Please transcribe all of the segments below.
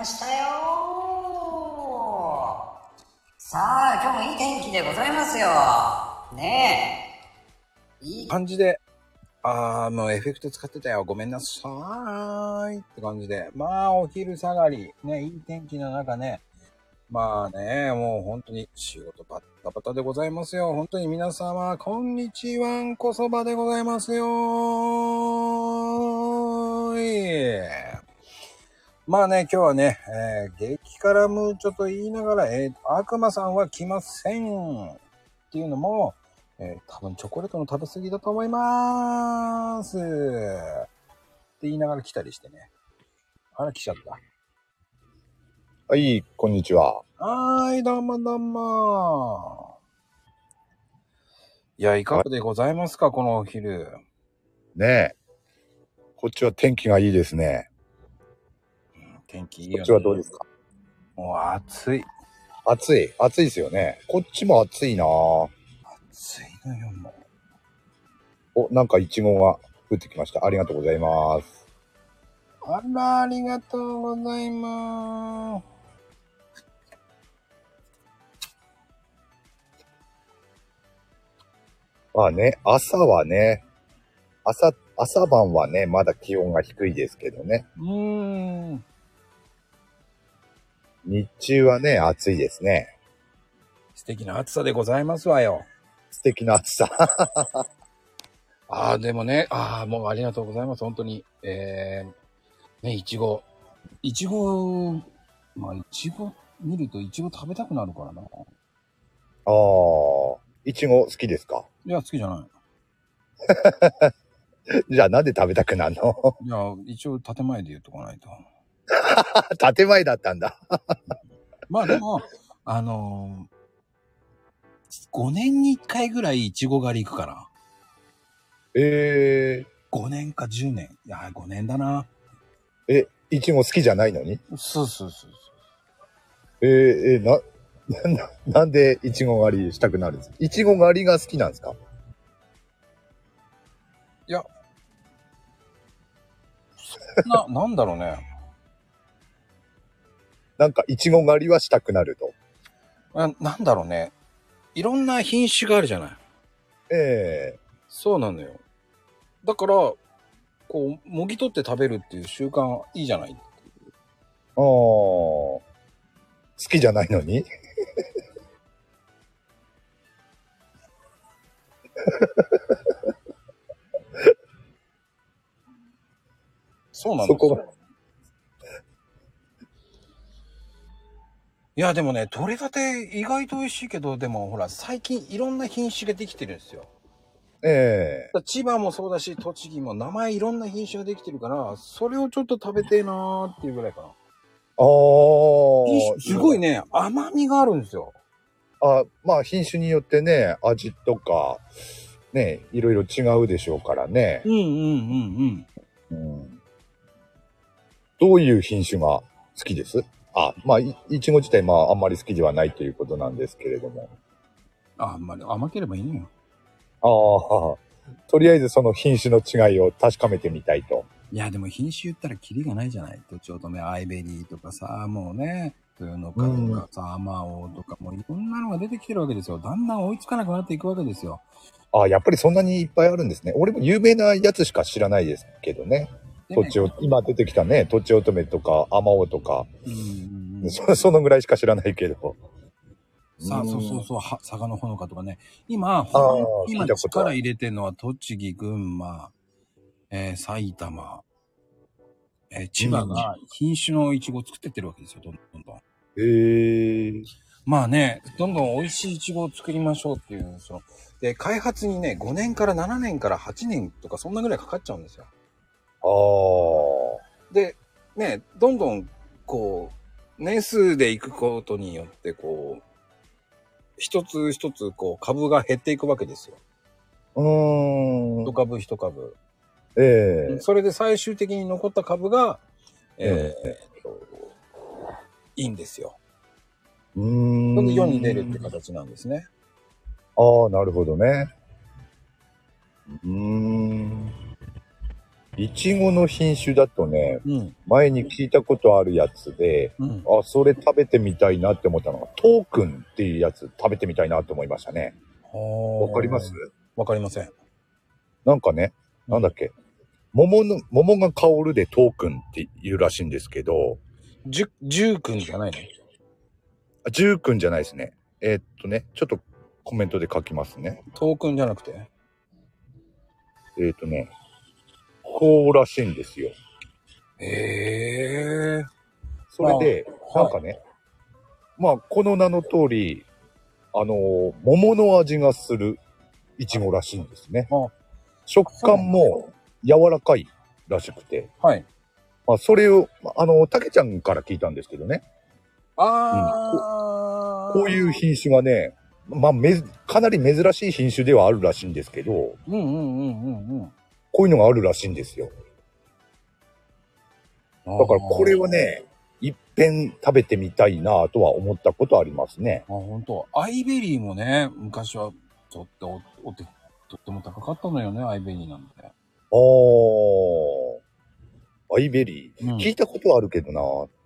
ましたよさあ、今日もいい天気でございますよ。ねえ。いい感じで、あー、もうエフェクト使ってたよ。ごめんなさーいって感じで。まあ、お昼下がり、ね、いい天気の中ね。まあね、もう本当に仕事バッタバタでございますよ。本当に皆様、こんにちはんこそばでございますよーい。まあね、今日はね、えー激辛ムーチョと言いながら、えー悪魔さんは来ませんっていうのも、えー多分チョコレートの食べ過ぎだと思います。って言いながら来たりしてね。あら、来ちゃった。はい、こんにちは。はーい、どうもどうも。いや、いかがでございますか、このお昼。ねえ。こっちは天気がいいですね。天気いいよ、ね。こっちはどうですか？もう暑い。暑い？暑いですよね。こっちも暑いなぁ暑いのよ、もお、なんかイチゴが降ってきました。ありがとうございます。う。あら、ありがとうございます。まあね、朝はね、朝、朝晩はね、まだ気温が低いですけどね。うーん。日中はね、暑いですね。素敵な暑さでございますわよ。素敵な暑さ。ああ、でもね、ああ、もうありがとうございます。本当に。えー、ね、いちご。いちご、まあ、いちご見るといちご食べたくなるからな。ああ、イチゴ好きですか？いや、好きじゃない。じゃあなんで食べたくなるの？いや、一応建前で言うとかないと。建前だったんだ。まあでも、あのー、5年に1回ぐらいいちご狩り行くから。え5年か10年。いや、5年だな。ー、え、イチゴ好きじゃないのに？そうそうそうそう。えー、えーな、な、なんでイチゴ狩りしたくなるんですか？イチゴ狩りが好きなんですか？いや、な、なんだろうね。なんかイチゴ狩りはしたくなると。あなんだろうね。いろんな品種があるじゃない。えそうなのよ。だから、こう、もぎ取って食べるっていう習慣いいじゃない。えああ、好きじゃないのに？そうなんですよそこが。いや、でもね、取れたて意外と美味しいけど、でもほら、最近いろんな品種ができてるんですよ。ええ千葉もそうだし、栃木も名前いろんな品種ができてるから、それをちょっと食べてえなーっていうぐらいかな。ああ、品種すごいね、甘みがあるんですよ。あ、まあ品種によってね、味とか、ね、いろいろ違うでしょうからね。うんうんうんうん。うん、どういう品種が好きです？あ、まあ、いいちご自体、まあ、あんまり好きではないということなんですけれども。あ、あんまり甘ければいいのよ。ああ、とりあえずその品種の違いを確かめてみたいと。いや、でも品種言ったらキリがないじゃない。とちおとめ、アイベリーとかさ、もうね、豊のかとかさ、あまおうとか、もういろんなのが出てきてるわけですよ。だんだん追いつかなくなっていくわけですよ。ああ、やっぱりそんなにいっぱいあるんですね。俺も有名なやつしか知らないですけどね。でねとちお、今出てきたね、とちおとめとか、あまおうとか、うん。そ そのぐらいしか知らないけど。さあ、そうそうそう、は佐賀のほのかとかね。今、今力入れてるのは栃木、群馬、えー埼玉、えー千葉が品種のイチゴを作ってってるわけですよ、どんどんどん。へえ。まあね、どんどん美味しいイチゴを作りましょうっていう、その、で、開発にね、5年から7年から8年とかそんなぐらいかかっちゃうんですよ。ああ。で、ね、どんどん、こう、年数で行くことによって、こう、一つ一つ、こう、株が減っていくわけですよ。うーん一。株一株。ええそれで最終的に残った株が、ええーといいんですよ。うーん。それで世に出るって形なんですね。ああ、なるほどね。うーん。いちごの品種だとね、うん。前に聞いたことあるやつで、うん。あ、それ食べてみたいなって思ったのが、トークンっていうやつ食べてみたいなと思いましたね。わわかります？わかりません。なんかね、なんだっけ、桃の、桃が香るでトークンって言うらしいんですけど、じゅ、じゅうくんじゃないの？あジューくんじゃないですね。えーっとね、ちょっとコメントで書きますね。トークンじゃなくて？えーっとね、こうらしいんですよ。へえ。それで、あなんかね、まあ、この名の通り、あのー桃の味がするいちごらしいんですねあ。食感も柔らかいらしくて、はい。まあ、それを、まああの、たけちゃんから聞いたんですけどね、あー。こういう品種がね、まあ、めず、かなり珍しい品種ではあるらしいんですけど、うんうんうんうんうん。こういうのがあるらしいんですよ。だからこれはね、いっぺん食べてみたいなとは思ったことありますね。あ、本当。アイベリーもね、昔はちょっとおおてとっても高かったのよね、アイベリーなんて。あー、アイベリー。うん聞いたことはあるけどな、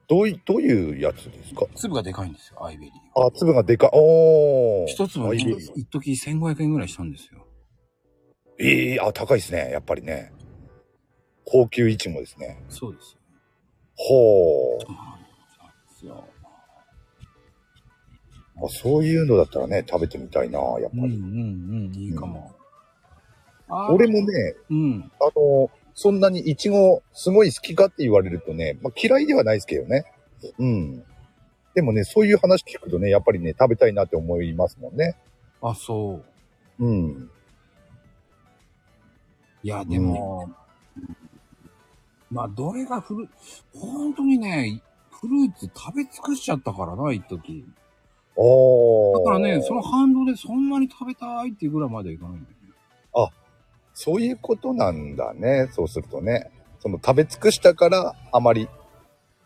どうい、どういうやつですか？粒がでかいんですよ、アイベリーは。あ、粒がでかい。おー。一粒。一時1500円ぐらいしたんですよ。ええあ、高いですね。やっぱりね。高級イチゴですね。そうですよ。ほう。そうなんですよ。まあ、そういうのだったらね、食べてみたいな、やっぱり。うんうんうん、いいかも。あー俺もね、うん。あの、そんなにイチゴすごい好きかって言われるとね、まあ、嫌いではないですけどね。うん。でもね、そういう話聞くとね、やっぱりね、食べたいなって思いますもんね。あ、そう。うん。いや、でも、まあ、どれがフル、本当にね、フルーツ食べ尽くしちゃったからな、一時。おー。だからね、その反動でそんなに食べたいっていうぐらいまではいかないんだよね。そういうことなんだね。そうするとね。その食べ尽くしたから、あまり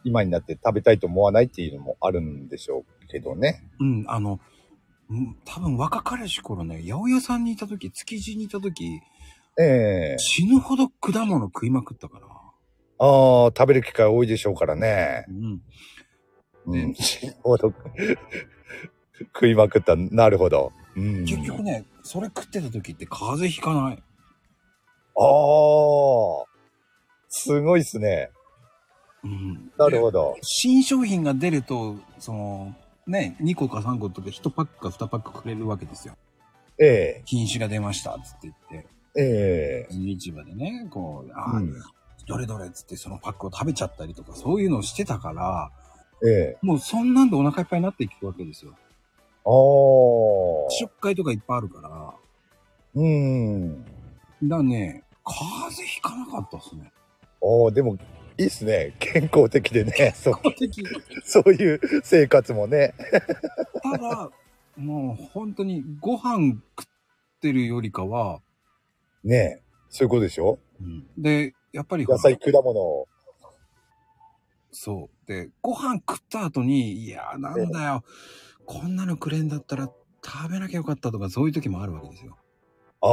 今になって食べたいと思わないっていうのもあるんでしょうけどね。うん、あの、うん多分若かりし頃ね、八百屋さんにいた時、築地にいた時、ええ死ぬほど果物食いまくったから。ああ、食べる機会多いでしょうからね。うん。うん。死ぬほど食いまくった。なるほど。うん。結局ね、それ食ってた時って風邪ひかない。ああ、すごいっすね。うん。なるほど。新商品が出ると、その、ね、2個か3個とか1パックか2パックくれるわけですよ。え品種が出ました、つって言って。えええ市場でね、こう、あ、うんどれどれっつってそのパックを食べちゃったりとか、そういうのをしてたから、ええもうそんなんでお腹いっぱいになっていくわけですよ。ああ。試食会とかいっぱいあるから、うん。だからね、風邪ひかなかったっすね。おおでも、いいっすね。健康的でね。そう、的 そういう生活もね。ただ、もう本当にご飯食ってるよりかは、ねそういうことでしょ？で、やっぱりほら野菜、果物を。そう。で、ご飯食った後に、いやーなんだよ、こんなのくれんだったら食べなきゃよかったとか、そういう時もあるわけですよ。あ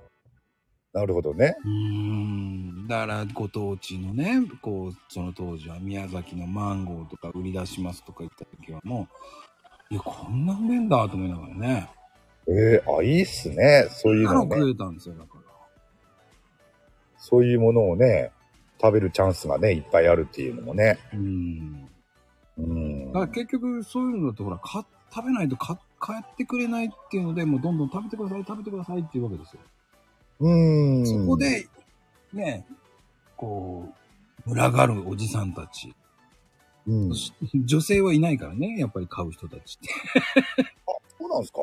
あ。なるほどね。うーん。だから、ご当地のね、こう、その当時は宮崎のマンゴーとか売り出しますとか言った時はもう、いや、こんなうめえんだと思いながらね。ええあ、いいっすね。そういうあののね。食えたんですよ、だから。そういうものをね、食べるチャンスがね、いっぱいあるっていうのもね。うん。うん。だから結局そういうのだとほら、か食べないとか帰ってくれないっていうので、もうどんどん食べてください、食べてくださいっていうわけですよ。うん。そこ、で、ね、こう、群がるおじさんたち。うん。女性はいないからね、やっぱり買う人たちって。そうなんですか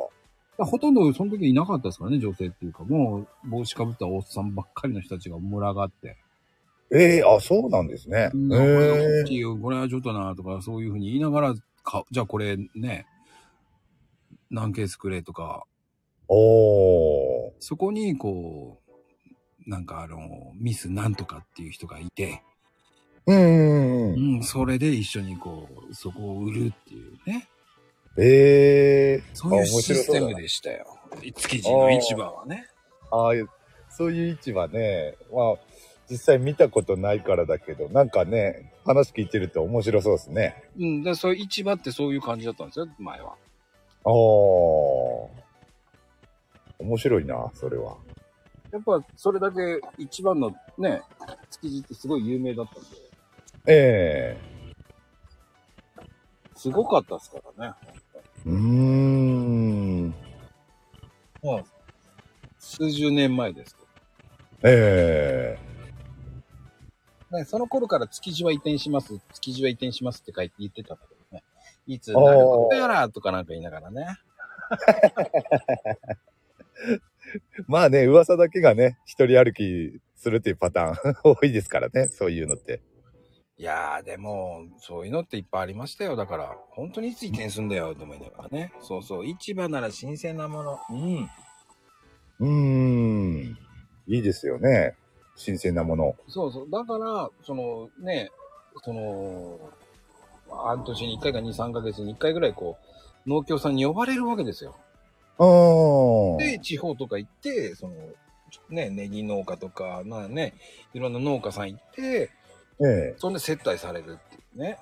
ほとんどその時いなかったですからね、女性っていうか、もう帽子かぶったおっさんばっかりの人たちが群がって。ええあ、そうなんですね。うん、こえれえ大きいよ、これはちょっとな、とか、そういうふうに言いながら、かじゃあこれね、何ケースくれとか、おー。そこにこう、なんかあの、ミスなんとかっていう人がいて、うんうんうん。うん、それで一緒にこう、そこを売るっていうね。ええそういうシステムでしたよ。築地の市場はね。ああ、そういう市場ね、まあ、実際見たことないからだけど、なんかね、話聞いてると面白そうですね。うん、で、そういう市場ってそういう感じだったんですよ、前は。ああ。面白いな、それは。やっぱ、それだけ一番のね、築地ってすごい有名だったんで、えすごかったですからね。えうーん。まあ、数十年前ですけえど。ね、その頃から築地は移転します、築地は移転しますって書いて言ってたんだけどね。いつなることやらとかなんか言いながらね。え まあね、噂だけがね、一人歩きするっていうパターン 多いですからね、そういうのって。いやー、でも、そういうのっていっぱいありましたよ。だから、本当にいつ移転すんだよ、と思いながらね。そうそう、市場なら新鮮なもの。うん。うーん。いいですよね。新鮮なもの。そうそう。だから、そのね、その、半年に1回か2、3ヶ月に1回ぐらいこう、農協さんに呼ばれるわけですよ。ああ。で、地方とか行って、その、ね、ネギ農家とか、まあね、いろんな農家さん行って、ええ。そんで接待されるっていうね。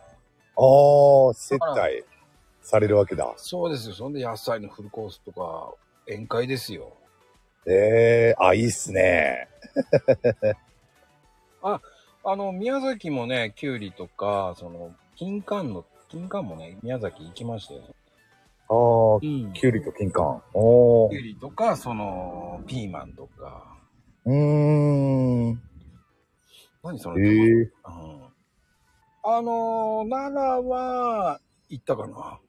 ああ、接待されるわけだ。そうですよ。そんで野菜のフルコースとか、宴会ですよ。ええあ、いいっすね。あの、宮崎もね、きゅうりとか、その、金柑の、金柑もね、宮崎行きましたよ。ああ、うんきゅうりと金柑。おーきゅうりとか、その、ピーマンとか。うーん。何その、ええうん。あのー、奈良は、行ったかな。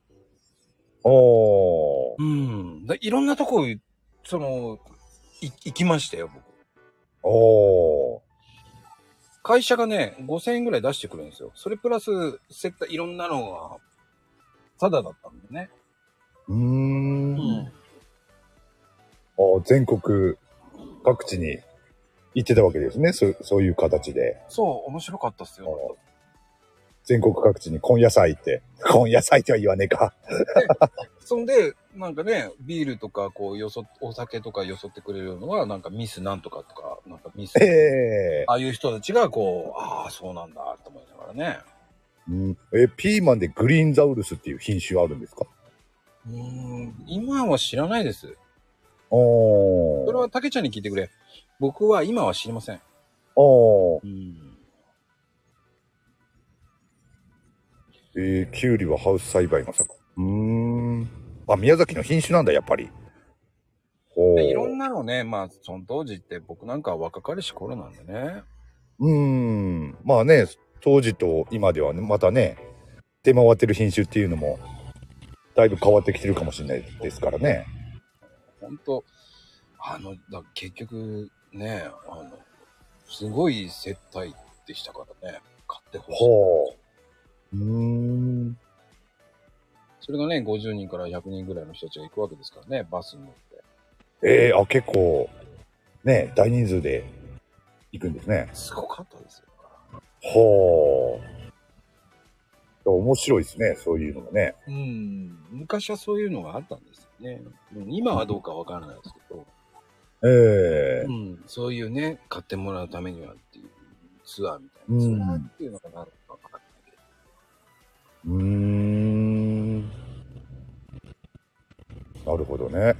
おー。うん。でいろんなとこ、その、い行きましたよ、僕。おー。会社がね、5000円ぐらい出してくるんですよ。それプラス、接待、いろんなのが、ただだったんでね。うーん。うん。あー全国各地に行ってたわけですね。そそういう形で。そう、面白かったっすよ。全国各地に根野菜って。根野菜っては言わねえか。そんで、なんかね、ビールとか、こう、よそ、お酒とかよそってくれるのは、なんかミスなんとかとか、なんかミス。ええああいう人たちが、こう、ああ、そうなんだ、と思いながらね。うん、え、ピーマンでグリーンザウルスっていう品種あるんですか？うーん、今は知らないです。おー。それは、たけちゃんに聞いてくれ。僕は今は知りません。おー。うん。えー、キュウリはハウス栽培の作。うーん。あ、宮崎の品種なんだ、やっぱり。ほでいろんう。なのね、まあ、その当時って僕なんかは若かりし頃なんでね。うーん。まあね、当時と今ではね、またね、出回ってる品種っていうのも、だいぶ変わってきてるかもしれないですからね。ほんと、あの、だ結局、ね、あの、すごい接待でしたからね。買ってほしい。ほう。うーん。それがね、50人から100人ぐらいの人たちが行くわけですからね、バスに乗って。ええあ、結構、ね、大人数で行くんですね。すごかったですよ。ほう。面白いですね、そういうのがね。うん。昔はそういうのがあったんですよね。うん今はどうかわからないですけど、ええうん。そういうね、買ってもらうためにはっていうツアーみたいな。うんツアーっていうのがなるのかわからないけど。うーん。なるほどね。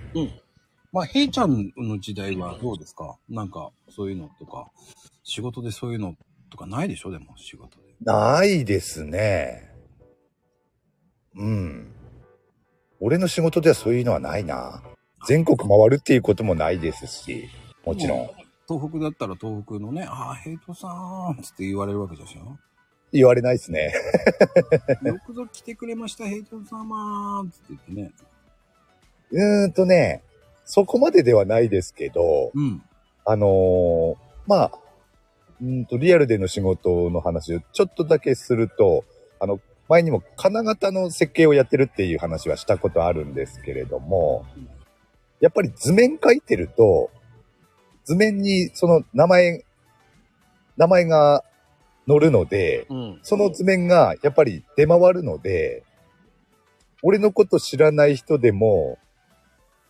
まあ、ヘイちゃんの時代はどうですか？なんか、そういうのとか、仕事でそういうのとかないでしょ？でも、仕事で。ないですね。うん。俺の仕事ではそういうのはないな。全国回るっていうこともないですし、もちろん。東北だったら東北のね、ああ、ヘイトさんつって言われるわけでしょ言われないですね。よくぞ来てくれました、ヘイト様つって言ってね。うーんとね、そこまでではないですけど、うん。あのーまあ、うーんと、リアルでの仕事の話をちょっとだけすると、あの、前にも金型の設計をやってるっていう話はしたことあるんですけれども、やっぱり図面書いてると、図面にその名前、名前が載るので、うん。その図面がやっぱり出回るので、俺のこと知らない人でも、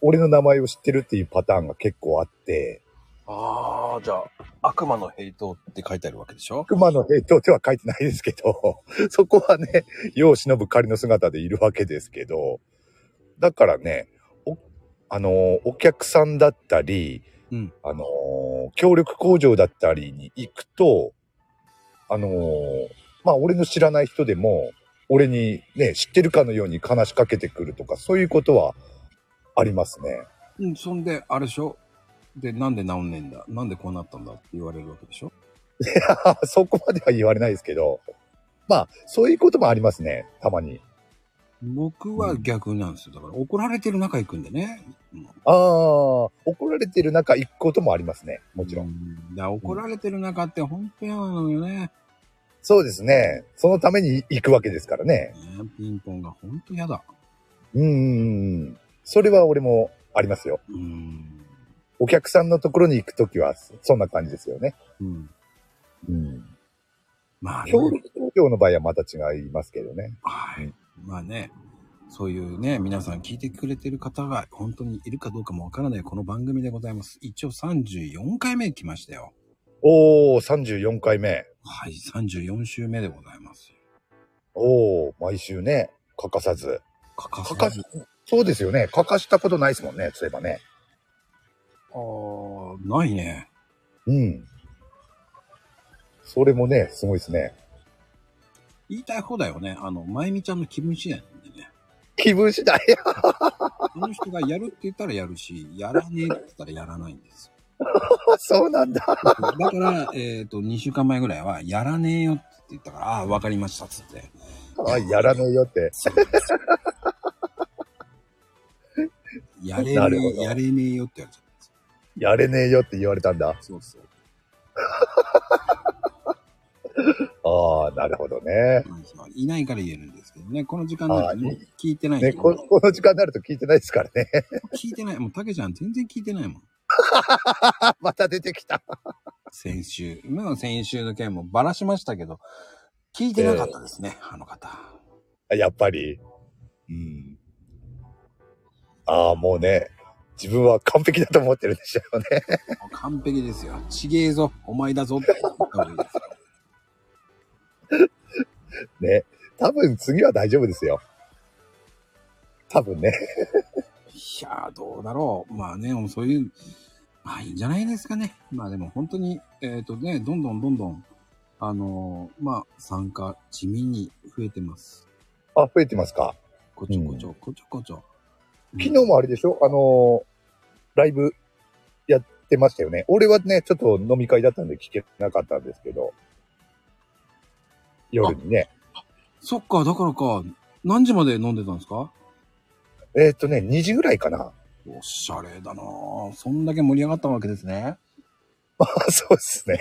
俺の名前を知ってるっていうパターンが結構あって、ああ、じゃあ、悪魔のヘイトって書いてあるわけでしょ？熊の兵と手は書いてないですけど、そこはね、世を忍ぶ仮の姿でいるわけですけど、だからね、お、あのー、お客さんだったり、うん。あのー協力工場だったりに行くと、あのーまあ、俺の知らない人でも、俺にね、知ってるかのように話しかけてくるとか、そういうことはありますね。うん、そんで、あれでしょ？で、なんで治んねえんだ？なんでこうなったんだ？って言われるわけでしょ？そこまでは言われないですけど、まあ、そういうこともありますね、たまに。僕は逆なんですよ。だから怒られてる中行くんでね。うんああ、怒られてる中行くこともありますね、もちろん。うんだ怒られてる中って本当嫌なのよね。そうですね。そのために行くわけですからね。ねピンポンが本当嫌だ。うんうんうん。それは俺もありますよ。うん。お客さんのところに行くときは、そんな感じですよね。うん。うん。まあね。協力工業の場合はまた違いますけどね。はい。うんまあね。そういうね、皆さん聞いてくれてる方が本当にいるかどうかもわからないこの番組でございます。一応34回目来ましたよ。おー、34回目。はい、34週目でございます。おー、毎週ね、欠かさず。欠かす。そうですよね。欠かしたことないですもんね、そういえばね。あーないね。うん。それもね、すごいですね。言いたい方だよね。あの、まゆみちゃんの気分次第なんでね。気分次第？あの人がやるって言ったらやるし、やらねえって言ったらやらないんですよ。そうなんだ。だから、えっ、と、2週間前ぐらいは、やらねえよって言ったから、ああ、わかりました、つって。あ、やらねえよって。やれねえ、やれねえよって言われちゃったんですよ。やれねえよって言われたんだ。そうそう。ああ、なるほどね。いないから言えるんですけどね。この時間になるともう聞いてないね、人ここの時間になると聞いてないですからね。聞いてない。もう、たけちゃん全然聞いてないもん。また出てきた。先週。今の先週の件もばらしましたけど、聞いてなかったですね、あの方。やっぱり？うん。ああ、もうね、自分は完璧だと思ってるんでしょうね。完璧ですよ。ちげえぞ、お前だぞって言った方がいいです ね。多分次は大丈夫ですよ。多分ね。いやー、どうだろう。まあね、もうそういう、まあいいんじゃないですかね。まあでも本当に、えっ、とね、どんどんどんどん、あのーまあ参加地味に増えてます。あ、増えてますか。こちょこちょ、こちょこちょ。昨日もあれでしょ？あのーライブやってましたよね。俺はね、ちょっと飲み会だったんで聞けなかったんですけど。夜にね。そっか、だからか、何時まで飲んでたんですか？えーっとね、2時ぐらいかな。おしゃれだなぁそんだけ盛り上がったわけですね。あ そうですね。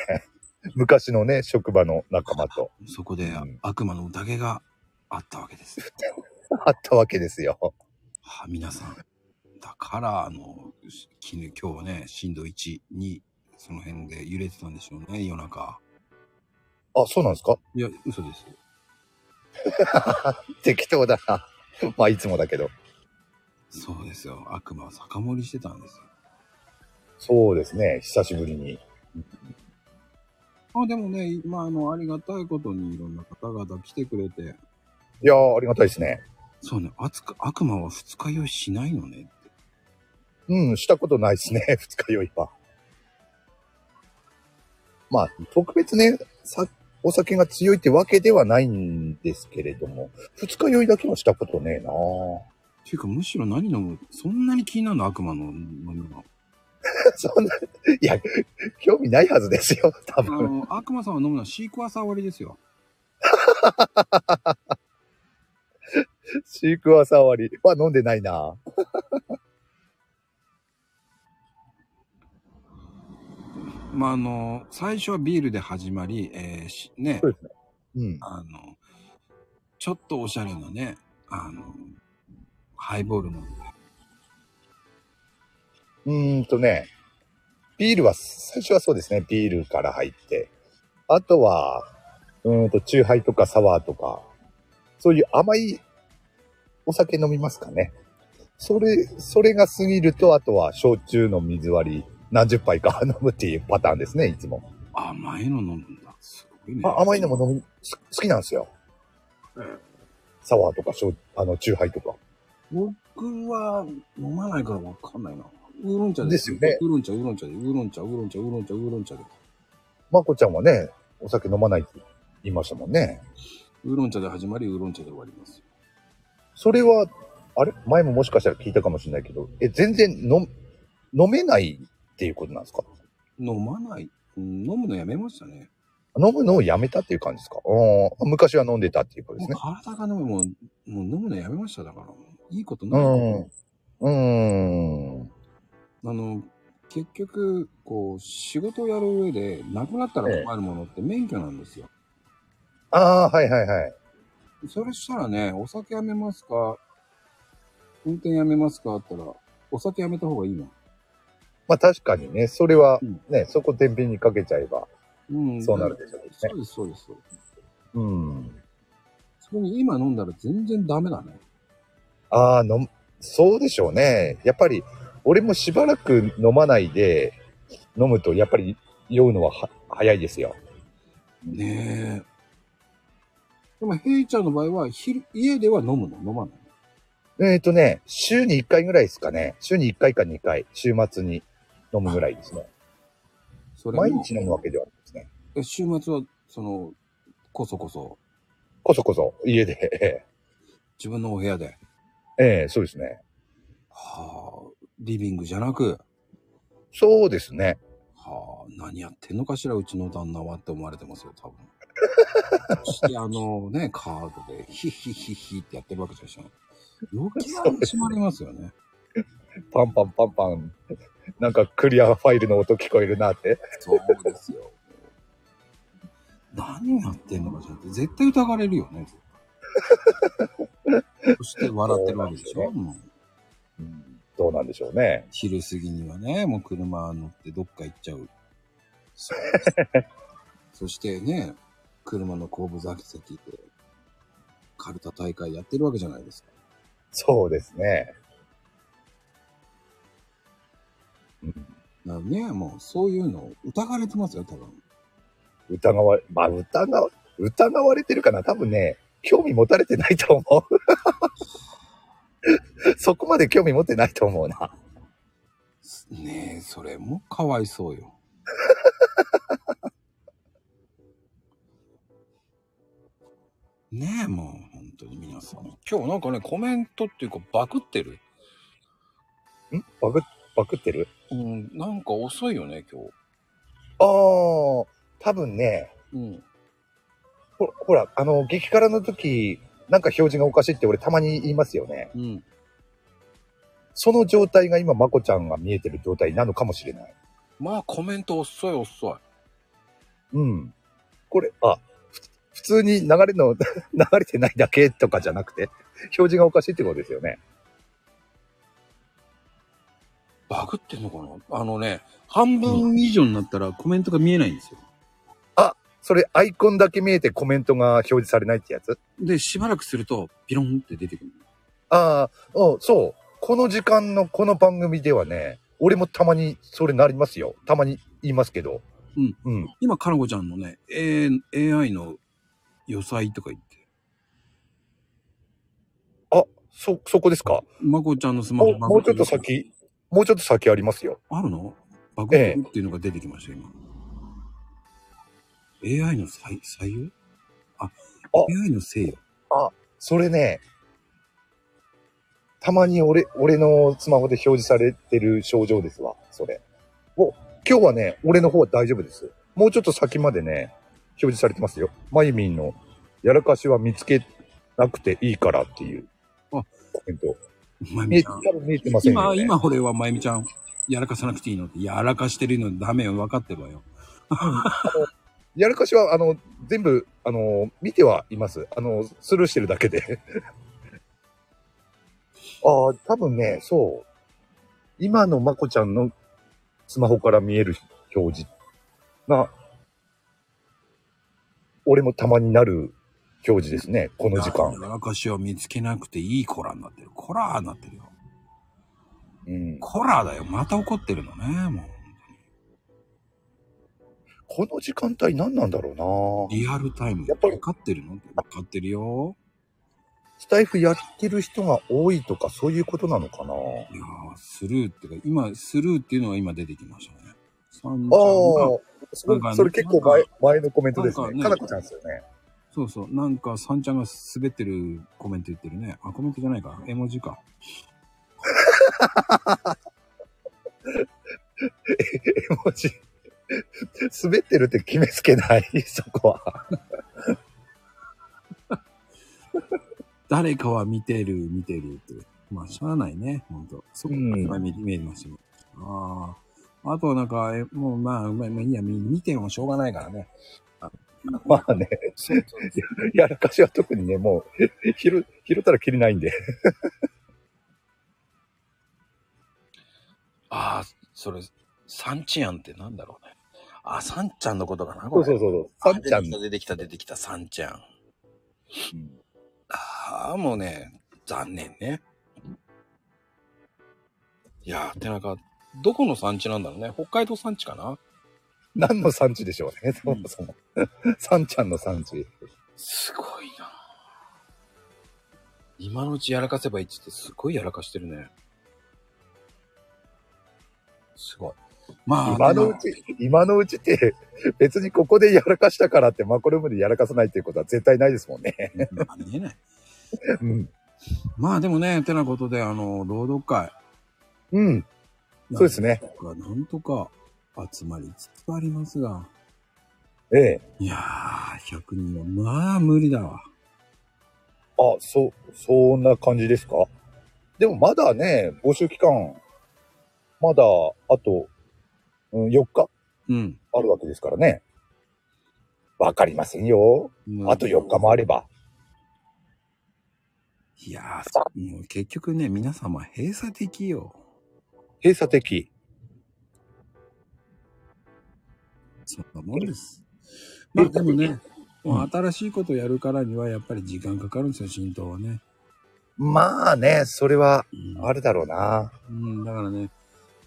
昔のね、職場の仲間とそこでうん悪魔の宴があったわけです。あったわけですよ。は皆さん。だから、あの、昨日、今日はね、震度1、2、その辺で揺れてたんでしょうね、夜中。あ、そうなんですか？いや、嘘です。適当だな。まあ、いつもだけど。そうですよ。悪魔は酒盛りしてたんですよ。そうですね。久しぶりに。あ、でもね、まあ、あの、ありがたいことにいろんな方々来てくれて、いやー、ありがたいですね。そうね、悪悪魔は二日酔いしないのねって。うん、したことないですね。二日酔いは。まあ、特別ね、さ、お酒が強いってわけではないんですけれども、二日酔いだけはしたことねえなていうか、むしろ何飲むそんなに気になるの悪魔の飲み物。そんな、いや、興味ないはずですよ、多あ分。の、悪魔さんは飲むのはシークワーサー割りですよ。シークワーサー割りは飲んでないなまあ、あの、最初はビールで始まり、えーしねそう、ですね。うん。あの、ちょっとおしゃれなね、あの、ハイボール飲んで、うーんとね、ビールは、最初はそうですね、ビールから入って、あとは、うーんと、チューハイとかサワーとか、そういう甘いお酒飲みますかね。それ、それが過ぎると、あとは焼酎の水割り何十杯か飲むっていうパターンですね、いつも。甘いの飲むんだ。すごいね。あ甘いのも飲む、す好きなんですよ。サワーとか、あの、チューハイとか。僕は飲まないからわかんないな。ウーロン茶ですよねウーロン茶、ウーロン茶で、ウーロン茶、ウーロン茶、ウーロン茶、ウーロン茶で。まこちゃんはね、お酒飲まないって言いましたもんね。ウーロン茶で始まり、ウーロン茶で終わります。それは、あれ？前ももしかしたら聞いたかもしれないけど、え、全然飲、飲めないっていうことなんですか？飲まない。うん飲むのやめましたね。飲むのをやめたっていう感じですか？うん。昔は飲んでたっていうことですね。体が飲む、もう、もう飲むのやめましただから。いいことうない。ん。うーん。あの、結局、こう、仕事をやる上で、なくなったら困るものって免許なんですよ。ああ、はいはいはい。それしたらね、お酒やめますか？運転やめますか？って言ったら、お酒やめた方がいいの。まあ確かにね、それはうんね、そこ天秤にかけちゃえば、うん。そうなるでしょうねそうです、そうです。そうん。それに今飲んだら全然ダメだね。ああ、飲む、そうでしょうね。やっぱり、俺もしばらく飲まないで飲むと、やっぱり酔うのはは早いですよ。ねえ。でも、ヘイちゃんの場合は、昼、家では飲むの？飲まないえっ、とね、週に1回ぐらいですかね。週に1回か2回、週末に飲むぐらいですね。それも毎日飲むわけではないですね。え週末は、その、こそこそ、こそこそ、家で。自分のお部屋で、ええそうですね。はあ、リビングじゃなく、そうですね。はあ、何やってんのかしら、うちの旦那はって思われてますよ、多分。そして、あのね、カードで、ヒッヒッヒッヒってやってるわけでしょ。余計は閉まりますよね。パンパンパンパン。なんかクリアファイルの音聞こえるなって。そうですよ。何やってんのかしらって、絶対疑われるよね。そして笑ってるわけでしょ？そうもううんどうなんでしょうね。昼過ぎにはね、もう車乗ってどっか行っちゃう。そ うそしてね、車の後部座席で、カルタ大会やってるわけじゃないですか。そうですね。だからね、もうそういうの疑われてますよ、多分。疑われ、まあ疑わ、疑われてるかな多分ね、興味持たれてないと思う。そこまで興味持ってないと思うな。ねえ、それもかわいそうよ。ねえ、もう本当に皆さん。今日なんかね、コメントっていうかバクってる？ん？バグ、バグってる？うん、なんか遅いよね、今日。ああ、多分ね、うん。ほほら、あの、激辛の時、なんか表示がおかしいって俺たまに言いますよね。うん。その状態が今、まこちゃんが見えてる状態なのかもしれない。まあコメント遅い遅い。うん。これ、あ、ふ普通に流れの、流れてないだけとかじゃなくて、表示がおかしいってことですよね。バグってんのかな？あのね、半分以上になったらコメントが見えないんですよ。それ、アイコンだけ見えてコメントが表示されないってやつ？で、しばらくすると、ピロンって出てくる。ああ、うんそう。この時間のこの番組ではね、俺もたまにそれなりますよ。たまに言いますけど。うん。うん。今、かなこちゃんのね、A、AI の予裁とか言って、あ、そ、そこですか？まこちゃんのスマホもうもうちょっと先、もうちょっと先ありますよ。あるの？バグええっていうのが出てきました、今。AI の採採用？あ、あ AI のせいよ。それね、たまに俺、俺のスマホで表示されてる症状ですわ、それ。お、今日はね、俺の方は大丈夫です。もうちょっと先までね、表示されてますよ。まゆみんの、やらかしは見つけなくていいからっていう、あコメント。まゆみちゃん。分見えてません今。今俺はまゆみちゃん、やらかさなくていいのって、やらかしてるのダメよ、分かってるわよ。やらかしは、あの、全部、あの、見てはいます。あの、スルーしてるだけで。ああ、多分ね、そう。今のまこちゃんのスマホから見える表示が、俺もたまになる表示ですね、この時間。やらかしを見つけなくていいコラになってる。コラーになってるよ。うん。コラーだよ。また怒ってるのね、もう。この時間帯何なんだろうなリアルタイムでやっぱり分かってるの？分かってるよ。スタイフやってる人が多いとかそういうことなのかないやー、スルーっていうか、今、スルーっていうのが今出てきましたね。あがあ、それそれ結構前前のコメントですね。かねかなこちゃんですよね。そうそう、なんか、さんちゃんが滑ってるコメント言ってるね。あ、コメントじゃないか。絵文字か。絵文字。滑ってるって決めつけない？そこは。誰かは見てる、見てるって。まあ、しゃあないね、ほんと。そこうんが見見えましたよ。ああ。あとはなんか、えもうまあ、まあ、まあいいや、見見てもしょうがないからね。まあね、やらかしは特にね、もう、拾、拾ったらきりないんで。ああ、それ、サンチアンってなんだろうね。あ、サンちゃんのことかな、そこれ。うそうそうそう。さんちゃんあ出てきた、出てきた、出てきた、サンちゃん。うんああ、もうね、残念ね。いやー、ってなんか、どこの産地なんだろうね。北海道産地かな何の産地でしょうね、そもそも。さんちゃんの産地。すごいな今のうちやらかせばいいっつってすごいやらかしてるね。すごい。まあ、今のうち、今のうちって、別にここでやらかしたからってマコルームでやらかさないっていうことは絶対ないですもんね。まあ、見えない。うん。まあでもね、てなことで、あの、朗読会。うん。そうですね。がなんとか集まりつつありますが。ええ。いやー、100人はまあ無理だわ。あ、そ、そんな感じですか？でもまだね、募集期間、まだ、あと、うん、4日うん。あるわけですからね。わかりませんよ。あと4日もあれば。いやー、もう結局ね、皆様閉鎖的よ。閉鎖的。そんなもんです。まあでもね、もう新しいことをやるからにはやっぱり時間かかるんですよ、浸透はね。まあね、それはうんあるだろうな。うん、だからね、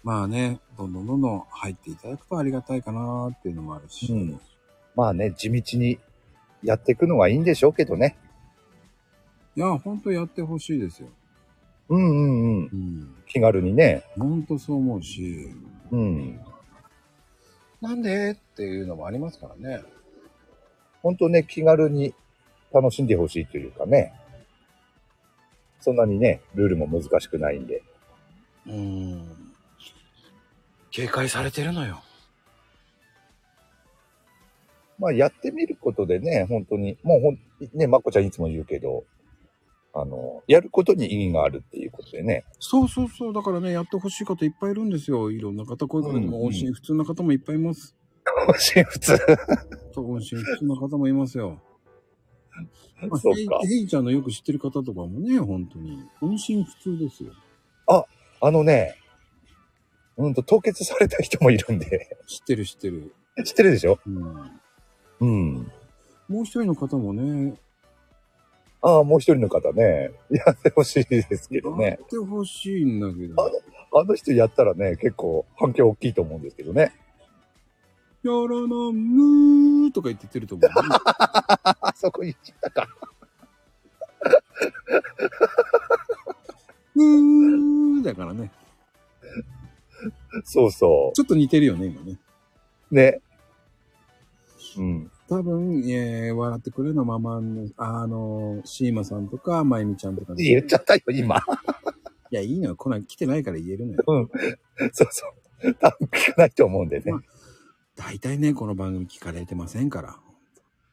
まあね、どんどんどんどん入っていただくとありがたいかなっていうのもあるし。うんまあね、地道にやっていくのがいいんでしょうけどね。いや、ほんとやってほしいですよ。うんうんうん。うん。気軽にね。ほんとそう思うし、うん。なんで？っていうのもありますからね。本当ね、気軽に楽しんでほしいというかね。そんなにね、ルールも難しくないんで。うん。警戒されてるのよ。まあやってみることでね、本当に、もうほん、ね、まこちゃんいつも言うけど、あの、やることに意義があるっていうことでね。そうそうそう。だからね、やってほしい方いっぱいいるんですよ。いろんな方、こういう方でも、うん音信不通な方もいっぱいいます。普通。そう、音信不通な方もいますよ。まあ、そうかヘイちゃんのよく知ってる方とかもね、本当に。音信不通ですよ。あのね、うんと凍結された人もいるんで。知ってる知ってる。知ってるでしょ？うん。うん。もう一人の方もね、ああ、もう一人の方ね、やってほしいですけどやねっ。てほしいんだけど。あの人やったらね、結構反響大きいと思うんですけどね。やらなんぬーとか言ってってると思う、ね。あそこ言っちゃったか。ぬーだからね。そうそちょっと似てるよね、今ね。う。ね。うん。多分、えー、笑ってくれのママの、あの、シーマさんとか、まゆみちゃんとかね、言っちゃったよ、今。いや、いいのよ。来ない、来てないから言えるのよ。そうそう。多分聞かないと思うんでね。大体ね、この番組聞かれてませんから。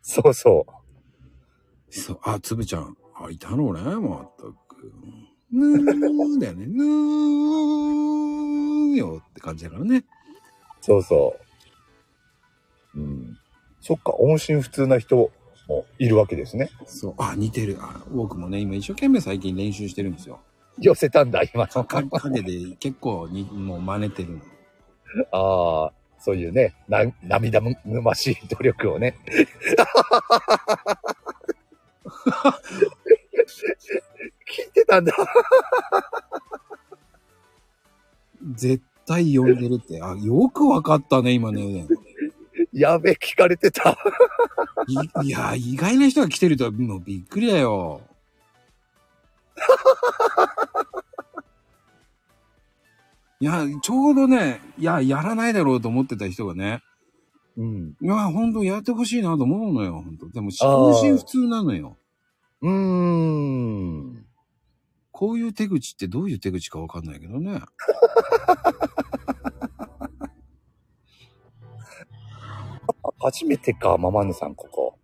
そうそう。そう、あ、つぶちゃん。あ、いたのね、まったく。ぬーだよね。ぬーよって感じだからね。そうそう。うん。そっか、音信不通な人もいるわけですね。そう。あ、似てる。あ、僕もね、今一生懸命最近練習してるんですよ。寄せたんだ、今。か影で結構に、もう真似てるの。ああ、そういうね、な、涙ぐましい努力をね。聞いてたんだ。絶対呼んでるって。あ、よくわかったね、今ね。いやべ、聞かれてた。いいや、意外な人が来てるとはもうびっくりだよ。いや、ちょうどね、いや、やらないだろうと思ってた人がね、うん。いや、ほんとやってほしいなと思うのよ、ほんと。でも、あー心身普通なのよ。うーん。こういう手口ってどういう手口かわかんないけどね。初めてか、ママヌさん、ここ。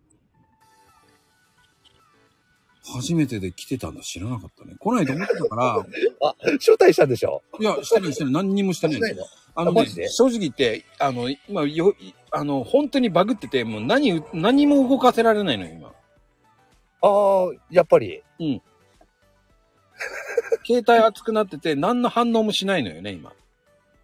初めてで来てたんだ知らなかったね。来ないと思ってたから、招待したんでしょ？いや、してないしてない。何にもしてない。ないの？あのね、あマジで？正直言って、あの、今、よ、いあの、本当にバグってて、もう何、何も動かせられないのよ、今。ああ、やっぱり？携帯熱くなってて、何の反応もしないのよね、今。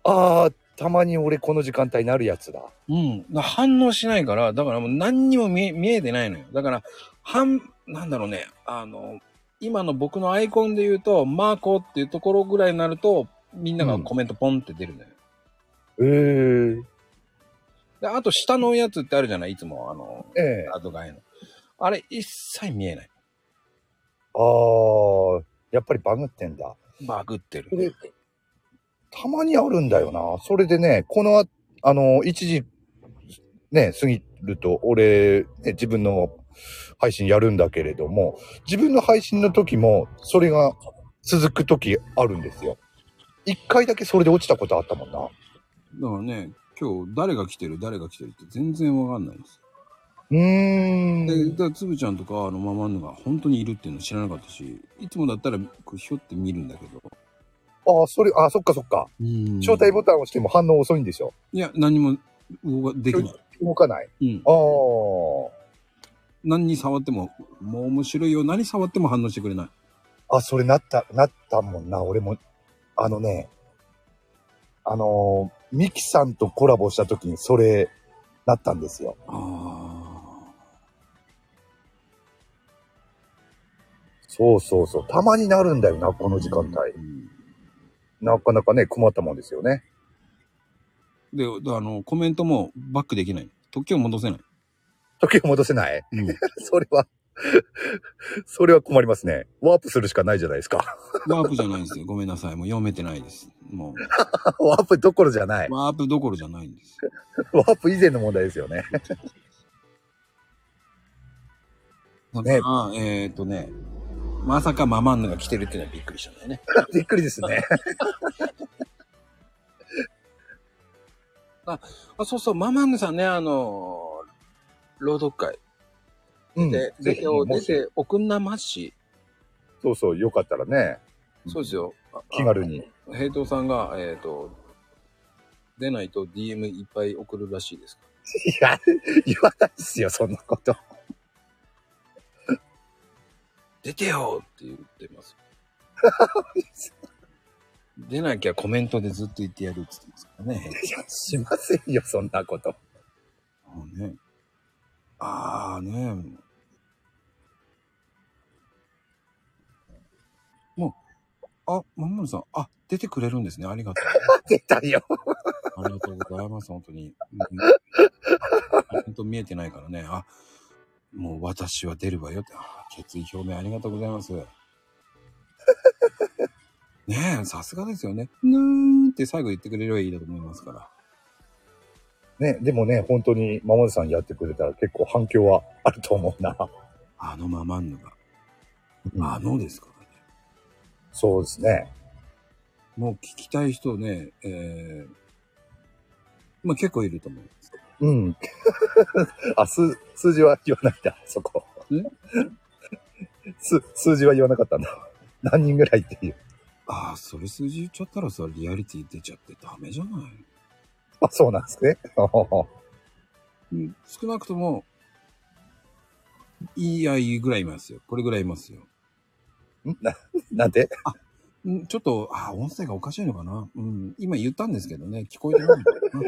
ああ、たまに俺この時間帯になるやつだ。うん。だ反応しないから、だからもう何にも見え、見えてないのよ。だから、半、なんだろうね、あの、今の僕のアイコンで言うと、マーコっていうところぐらいになると、みんながコメントポンって出るのよ。ええで、あと下のやつってあるじゃない？いつも、あの、ええアドガイの。あれ、一切見えない。ああ、やっぱりバグってんだ。バグってる。たまにあるんだよな。それでね、このあ、あの、一時、ね、過ぎると、俺、ね、自分の配信やるんだけれども、自分の配信の時も、それが続く時あるんですよ。一回だけそれで落ちたことあったもんな。だからね、今日誰が来てる、誰が来てるって全然わかんないんですうーん。よ。で、だからつぶちゃんとか、あの、ママンヌが本当にいるっていうの知らなかったし、いつもだったら、こうひょって見るんだけど。ああ、それ、ああ、そっかそっか。招待ボタンを押しても反応遅いんでしょ。いや、何も動かできない。動かない。うん。ああ。何に触っても、もう面白いよ。何触っても反応してくれない。あ、それなった、なったもんな、俺も。あのね、あのーミキさんとコラボした時にそれ、なったんですよ。あそうそうそう。たまになるんだよな、この時間帯。うんなかなかね、困ったもんですよね。で、あの、コメントもバックできない。時を戻せない。時を戻せないうん。それは、それは困りますね。ワープするしかないじゃないですか。ワープじゃないんですよ。ごめんなさい。もう読めてないです。も ワープどころじゃない。う、ワープどころじゃないんです。ワープ以前の問題ですよね。ねああえっ、とね、まさかママンヌが来てるっていうのはびっくりしたんだよね。びっくりですね。あ、そうそう、ママンヌさんね、あの、朗読会うん。で、ぜひ、出てくんなまし、そうそう、よかったらね、そうですよ。あ気軽に。平等さんが、えっ、と、出ないと DM いっぱい送るらしいですかいや、言わないですよ、そんなこと。出てよって言ってます。出なきゃコメントでずっと言ってやるって言ってますからね。いや、しませんよ、そんなこと。もうね。ああね。もう、あ、まんまるさん、あ、出てくれるんですね。ありがとう。出たよ。ありがとうございます、本当に。うん 本当見えてないからね。あ、もう私は出るわよって。あ決意表明ありがとうございます。ねえ、さすがですよね。ぬーんって最後言ってくれればいいだと思いますから。ね、でもね、本当に、ママさんやってくれたら結構反響はあると思うな。あのままんのが。うんあのですからね。そうですね。もう聞きたい人ね、えー、まあ結構いると思います。うん。あ、数、数字は言わないんだ、そこ。数、数字は言わなかったんだ。何人ぐらいっていう。ああ、それ数字言っちゃったらさ、リアリティ出ちゃってダメじゃない？あ、そうなんですね。うん少なくとも、いいやいいぐらいいますよ。これぐらいいますよ。な、なんで？んちょっと、ああ、音声がおかしいのかな？うん。今言ったんですけどね、聞こえてないのかな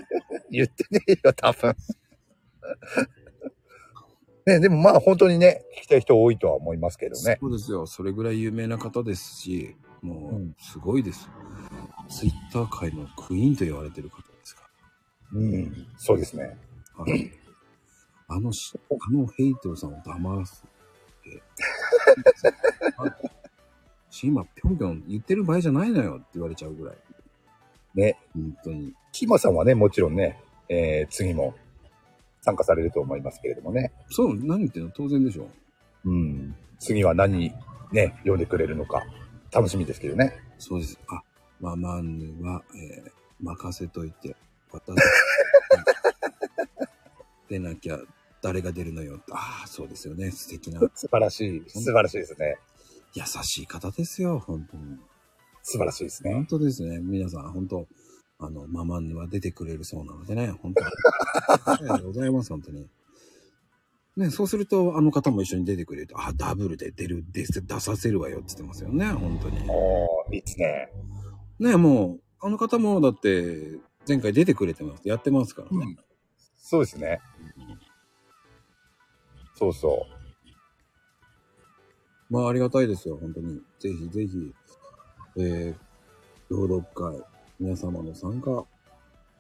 言ってねえよ、多分。ね、でもまあ本当にね、聞きたい人多いとは思いますけどね。そうですよ。それぐらい有名な方ですし、もうすごいです。ツイッター界のクイーンと言われてる方ですから。うん。そうですね。あのあのし、あのヘイトさんを騙すって。あ今、ぴょんぴょん言ってる場合じゃないのよって言われちゃうぐらい。ね。本当に。キマさんはね、もちろんね、えー、次も参加されると思いますけれどもね。そう、何言ってんの？当然でしょ。うん。次は何、ね、読んでくれるのか、楽しみですけどね。そうです。あ、ママンヌは、えー任せといて、私、出なきゃ誰が出るのよ。ああ、そうですよね。素敵な、素晴らしい、素晴らしいですね。優しい方ですよ。本当に。素晴らしいですね本。当ですね。皆さん、本当あの、ママンヌは出てくれるそうなのでね、本当に。ありがとうございます、本当に。ね、そうすると、あの方も一緒に出てくれると、あ、ダブルで出る、出出させるわよって言ってますよね、本当に。おー、いいですね。ね、もう、あの方も、だって、前回出てくれてます。やってますからね。そうですね。そうそまあ、ありがたいですよ、本当に。ぜひぜひ、えー、朗読会、皆様の参加、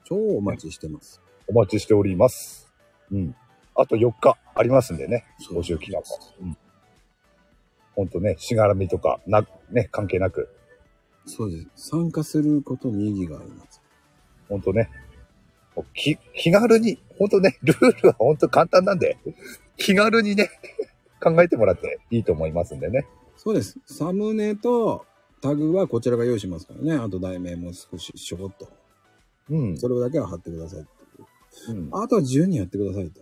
超お待ちしてます。う。お待ちしております。うん。あと4日ありますんでね。そう募集期間も。うん。ほんとね、しがらみとか、な、ね、関係なく、そうです。参加することに意義があります。ほんとね、もう気、気軽に、ほんとね、ルールはほんと簡単なんで、気軽にね、考えてもらっていいと思いますんでね。そうです。サムネとタグはこちらが用意しますからね。あと題名も少しちょこっと。うん。それだけは貼ってくださいっていう。うん、あとは自由にやってくださいと。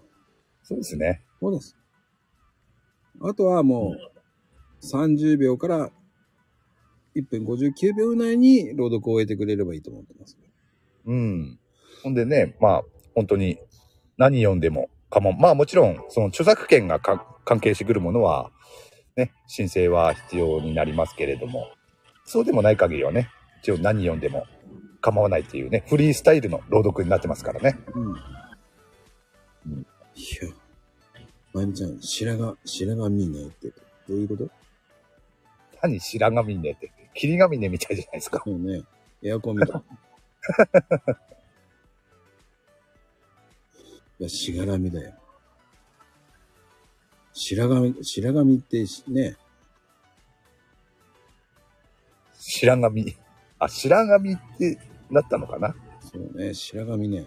そうですね。そうです。あとはもう30秒から1分59秒以内に朗読を終えてくれればいいと思ってます。うん。ほんでね、まあ、本当に何読んでもかも。まあもちろん、その著作権がか関係してくるものは、ね、申請は必要になりますけれども、そうでもない限りはね、一応何読んでも構わないっていうね、フリースタイルの朗読になってますからね。うん。うんいや、まゆみちゃん、白髪、白髪見ねって、どういうこと？何白髪ねって、霧髪ねみたいじゃないですか。もうね、エアコンみたい。いや、しがらみだよ。白髪、白髪ってしね、白髪。あ、白髪ってなったのかな？そうね、白髪ね。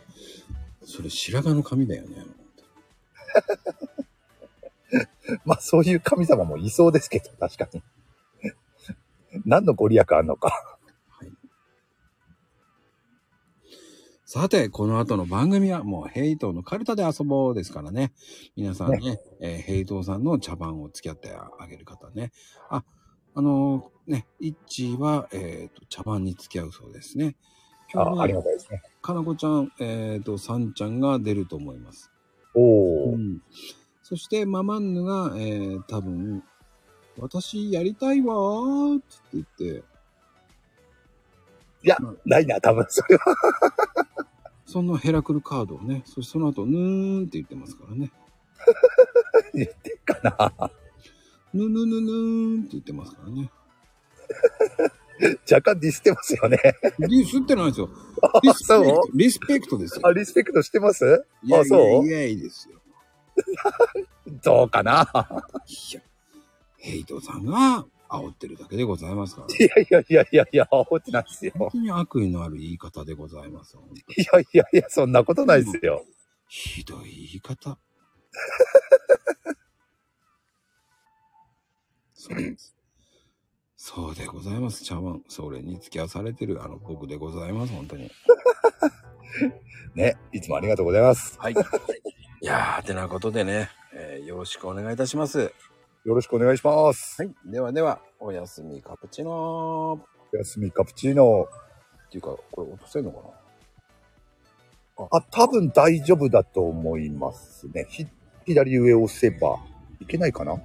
それ白髪の髪だよね。まあそういう神様もいそうですけど、確かに。何のご利益あんのか。はい。さて、この後の番組はもうヘイトのカルタで遊ぼうですからね。皆さんね、えーヘイトさんの茶番を付き合ってあげる方ね。あ、あのーね、イッチーは、えっ、と、茶番に付き合うそうですね。今日あありはがたいですね。かなこちゃん、えっ、と、さんちゃんが出ると思います。おー。うん。そして、ママンヌが、えー、多分、私やりたいわーって言って、いやまあ、ないな、多分それは。そのヘラクルカードをね、そしてその後、ぬーんって言ってますからね。言ってんかな。ぬぬぬぬーんって言ってますからね。若干ディスってますよね。リスってないですよ。あリスペクト、リスペクトですよ。あ、リスペクトしてます？いやいそうやいやいいですよ。どうかな？いや、ヘイトさんが煽ってるだけでございますから、いやいやいやいやいや、煽ってないですよ。本当に悪意のある言い方でございます。いやいやいや、そんなことないですよ。ひどい言い方。そうです。そうでございます。茶碗。それに付き合わされてる、あの、僕でございます。本当に。ね、いつもありがとうございます。はい。いやー、てなことでね、えーよろしくお願いいたします。よろしくお願いします。はい。ではでは、おやすみカプチーノおやすみカプチーノ。っていうか、これ落とせんのかな？あ、多分大丈夫だと思いますね。ひ左上を押せばいけないかな？